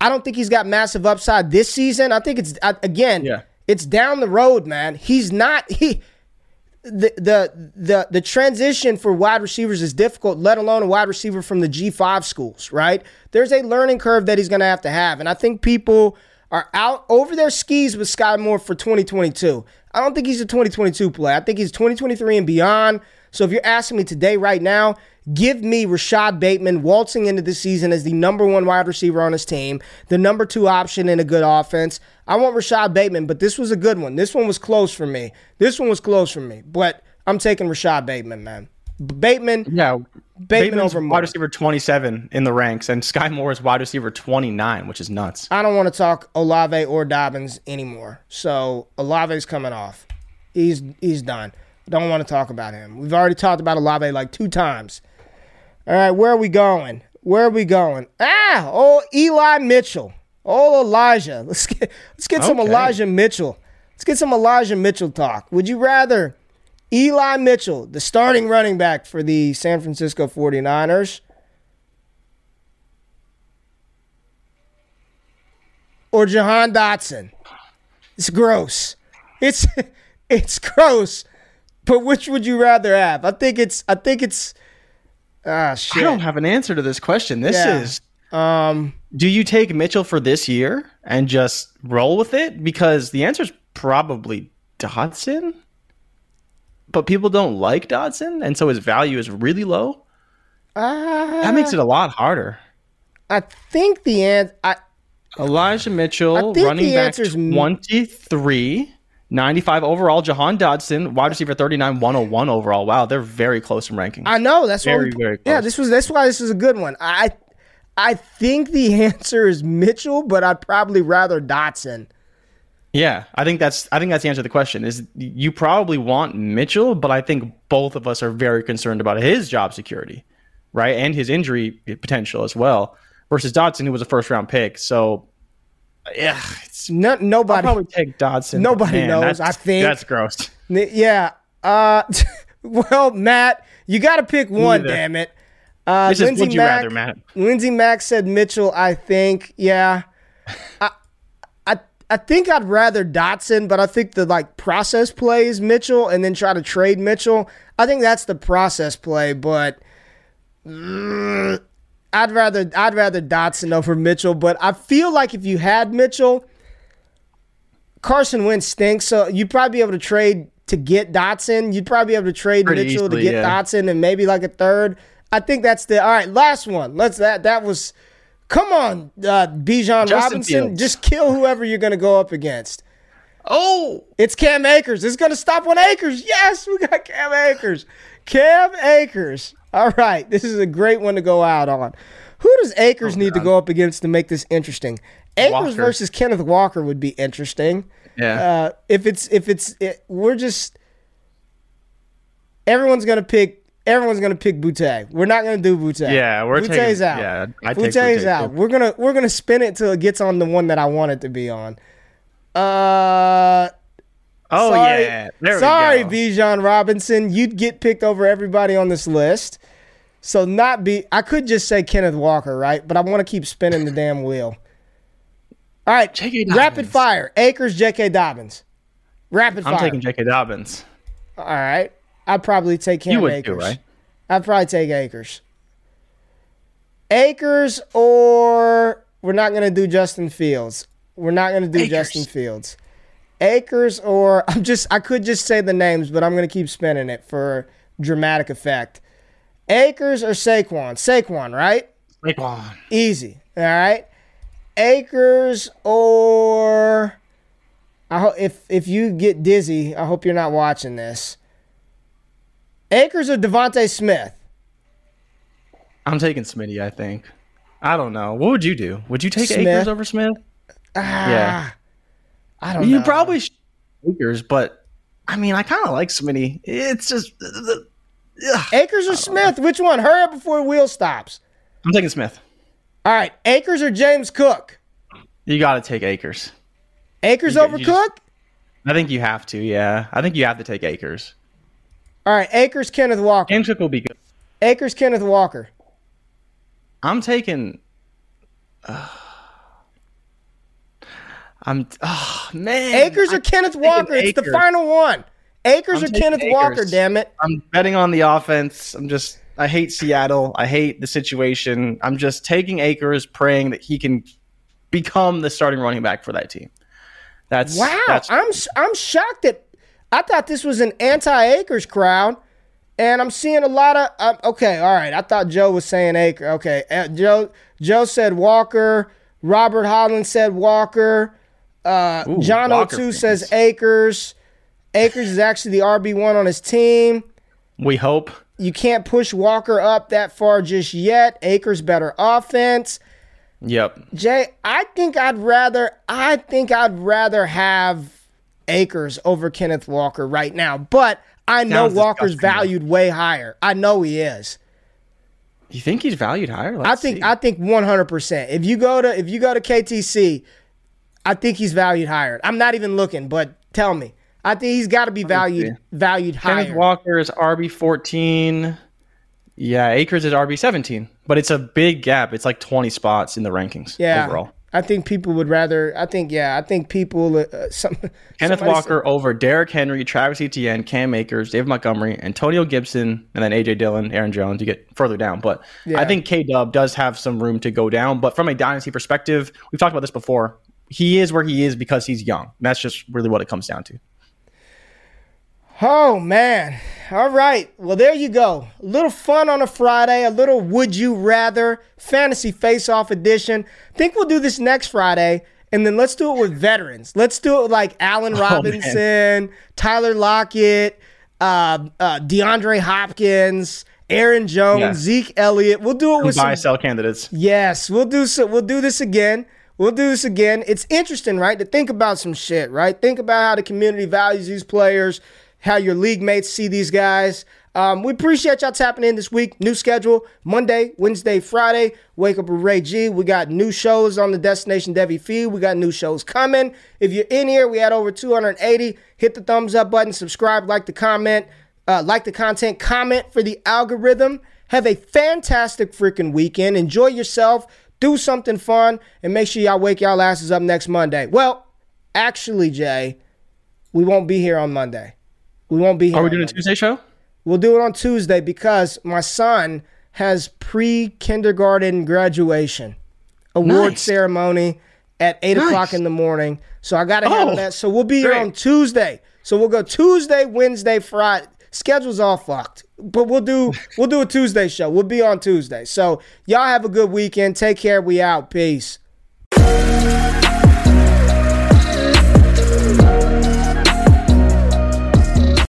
S1: I don't think he's got massive upside this season. I think it's again,
S2: Yeah.
S1: it's down the road, man. He's not he the the the the transition for wide receivers is difficult, let alone a wide receiver from the G5 schools, right? There's a learning curve that he's going to have to have, and I think people are out over their skis with Skyy Moore for 2022. I don't think he's a 2022 play. I think he's 2023 and beyond. So if you're asking me today, right now, give me Rashod Bateman waltzing into the season as the number one wide receiver on his team, the number two option in a good offense. I want Rashod Bateman, but this was a good one. This one was close for me. This one was close for me, but I'm taking Rashod Bateman, man. Bateman,
S2: Yeah,
S1: Bateman
S2: Bateman's
S1: over Moore.
S2: wide receiver 27 in the ranks, and Skyy Moore is wide receiver 29, which is nuts.
S1: I don't want to talk Olave or Dobbins anymore. So Olave's coming off. He's he's done. Don't want to talk about him. We've already talked about Olave like two times. All right, where are we going? Where are we going? Ah, oh Eli Mitchell. Oh Elijah. Let's get let's get some Elijah Mitchell. Let's get some Elijah Mitchell talk. Would you rather Eli Mitchell, the starting running back for the San Francisco 49ers, or Jahan Dotson? It's gross. It's it's gross. But which would you rather have? I think it's I think it's ah shit.
S2: I don't have an answer to this question. This
S1: Yeah.
S2: is
S1: um
S2: do you take Mitchell for this year and just roll with it? Because the answer is probably Dotson. But people don't like Dotson, and so his value is really low.
S1: uh,
S2: That makes it a lot harder.
S1: I think the answer
S2: Elijah Mitchell, running back
S1: answer's m-
S2: 23, 95 overall. Jahan Dotson, wide receiver 39, 101 overall. Wow, they're very close in ranking.
S1: I know that's why
S2: Very,
S1: we,
S2: very
S1: Yeah, this was that's why this is a good one. I I think the answer is Mitchell, but I'd probably rather Dotson.
S2: Yeah, I think that's I think that's the answer to the question. Is you probably want Mitchell, but I think both of us are very concerned about his job security, right, and his injury potential as well. Versus Dotson, who was a first round pick. So, yeah, it's,
S1: No,
S2: I'll
S1: nobody
S2: probably take Dotson.
S1: Nobody
S2: Man,
S1: knows, I think.
S2: that's gross.
S1: Yeah. Uh, well, Matt, you got to pick one. Damn it. Uh,
S2: This is
S1: Lindsey
S2: would you
S1: Mack,
S2: rather, Matt?
S1: Lindsey Mack said Mitchell. I think. Yeah. I, I, I think I'd rather Dotson, but I think the like process play is Mitchell, and then try to trade Mitchell. I think that's the process play, but. mm, I'd rather I'd rather Dotson over Mitchell, but I feel like if you had Mitchell, Carson Wentz stinks, so you'd probably be able to trade to get Dotson. You'd probably be able to trade
S2: Pretty
S1: Mitchell
S2: easily,
S1: to get
S2: yeah.
S1: Dotson and maybe like a third. I think that's the all right. Last one. Let's that that was. Come on, uh, Bijan Robinson.
S2: Fields.
S1: Just kill whoever you're going to go up against.
S2: Oh,
S1: It's Cam Akers. It's going to stop on Akers. Yes, we got Cam Akers. Cam Akers. All right. This is a great one to go out on. Who does Akers need to go up against to make this interesting? Akers
S2: Walker.
S1: versus Kenneth Walker would be interesting.
S2: yeah.
S1: Uh, if it's if it's it, we're just everyone's gonna pick everyone's gonna pick Boutte. We're not gonna do Boutte.
S2: Yeah, we're
S1: Boutte's
S2: taking-
S1: out.
S2: yeah, I'd take Boutte,
S1: out. We're gonna we're gonna spin it till it gets on the one that I want it to be on. Uh
S2: oh
S1: sorry,
S2: yeah. There
S1: sorry,
S2: go.
S1: Bijan Robinson. You'd get picked over everybody on this list. So not be. I could just say Kenneth Walker, right? But I want to keep spinning the damn wheel. All right,
S2: J.K. Dobbins.
S1: rapid fire. Akers, J.K. Dobbins. Rapid
S2: I'm
S1: fire.
S2: taking J.K. Dobbins.
S1: All right, I'd probably take Cam
S2: You would
S1: Akers.
S2: too, right?
S1: I'd probably take Akers. Akers or we're not gonna do Justin Fields. We're not gonna do
S2: Akers.
S1: Justin Fields. Akers or I'm just I could just say the names, but I'm gonna keep spinning it for dramatic effect. Akers or Saquon? Saquon, right?
S2: Saquon.
S1: Easy. All right. Akers or I ho- if if you get dizzy, I hope you're not watching this. Akers or DeVonta Smith?
S2: I'm taking Smitty. I think. I don't know. What would you do? Would you take
S1: Smith.
S2: Akers over Smith?
S1: Ah,
S2: Yeah.
S1: I don't know.
S2: You
S1: know.
S2: probably Akers, but I mean, I kind of like Smitty. It's just. Ugh.
S1: Akers or Smith? Which one? Hurry up before the wheel stops.
S2: I'm taking Smith.
S1: All right, Akers or James Cook?
S2: You got to take Akers.
S1: Akers
S2: You-
S1: over
S2: you just-
S1: Cook?
S2: I think you have to. Yeah, I think you have to take Akers.
S1: All right, Akers Kenneth Walker.
S2: James Cook will be good.
S1: Akers Kenneth Walker.
S2: I'm taking. I'm. Oh man.
S1: Akers or
S2: I'm
S1: Kenneth Walker? It's the final one. Akers
S2: I'm
S1: or Kenneth
S2: Akers.
S1: Walker? Damn it!
S2: I'm betting on the offense. I'm just. I hate Seattle. I hate the situation. I'm just taking Akers, praying that he can become the starting running back for that team. That's
S1: Wow,
S2: That's,
S1: I'm I'm shocked that I thought this was an anti-Akers crowd, and I'm seeing a lot of. Um, okay, all right. I thought Joe was saying Aker. Okay, uh, Joe Joe said Walker. Robert Holland said Walker. Uh,
S2: Ooh,
S1: John
S2: Walker
S1: O2
S2: fans.
S1: says Akers. Akers is actually the RB one on his team.
S2: we hope.
S1: You can't push Walker up that far just yet. Akers better offense.
S2: Yep.
S1: Jay, I think I'd rather I think I'd rather have Akers over Kenneth Walker right now. But I know
S2: Sounds
S1: Walker's valued way higher. I know he is.
S2: You think he's valued higher?
S1: I
S2: Let's
S1: think
S2: see.
S1: I think 100%. If you go to if you go to KTC, I think he's valued higher. I'm not even looking, but tell me. I think he's got to be valued valued higher. Kenneth.
S2: Walker is RB fourteen. Yeah, Akers is RB seventeen, but it's a big gap. It's like twenty spots in the rankings
S1: yeah.
S2: overall.
S1: I think people would rather I think yeah, I think people uh, some
S2: Kenneth Walker over Derrick Henry, Travis Etienne, Cam Akers, David Montgomery, Antonio Gibson, and then AJ Dillon, Aaron Jones. You get further down, but
S1: Yeah.
S2: I think K Dub does have some room to go down. But from a dynasty perspective, we've talked about this before. He is where he is because he's young. That's just really what it comes down to.
S1: Oh man. All right. Well, there you go. A little fun on a Friday, a little would you rather fantasy face off edition. think we'll do this next Friday. And then let's do it with veterans. Let's do it with like Allen Robinson, Tyler Lockett, uh, uh, DeAndre Hopkins, Aaron Jones,
S2: Yeah.
S1: Zeke Elliott. We'll do it with
S2: Buy
S1: some
S2: sell candidates.
S1: Yes, we'll do so. We'll do this again. We'll do this again. It's interesting, right, to think about some shit, right? Think about how the community values these players, how your league mates see these guys. Um, we appreciate y'all tapping in this week. New schedule Monday, Wednesday, Friday. Wake up with Ray G. We got new shows on the Destination Devy feed. We got new shows coming. If you're in here, we had over 280. Hit the thumbs up button, subscribe, like the comment, uh, like the content, comment for the algorithm. Have a fantastic freaking weekend. Enjoy yourself. Do something fun. And make sure y'all wake y'all asses up next Monday. Well, actually, Jay, we won't be here on Monday. We won't be here.
S2: Are we doing a Tuesday show?
S1: We'll do it on Tuesday because my son has pre kindergarten graduation award
S2: Nice.
S1: ceremony at 8
S2: Nice.
S1: o'clock in the morning. So I got to handle
S2: Oh,
S1: that. So we'll be here on Tuesday. So we'll go Tuesday, Wednesday, Friday. Schedule's all fucked. But we'll do we'll do a Tuesday show. We'll be on Tuesday. So y'all have a good weekend. Take care. We out. Peace.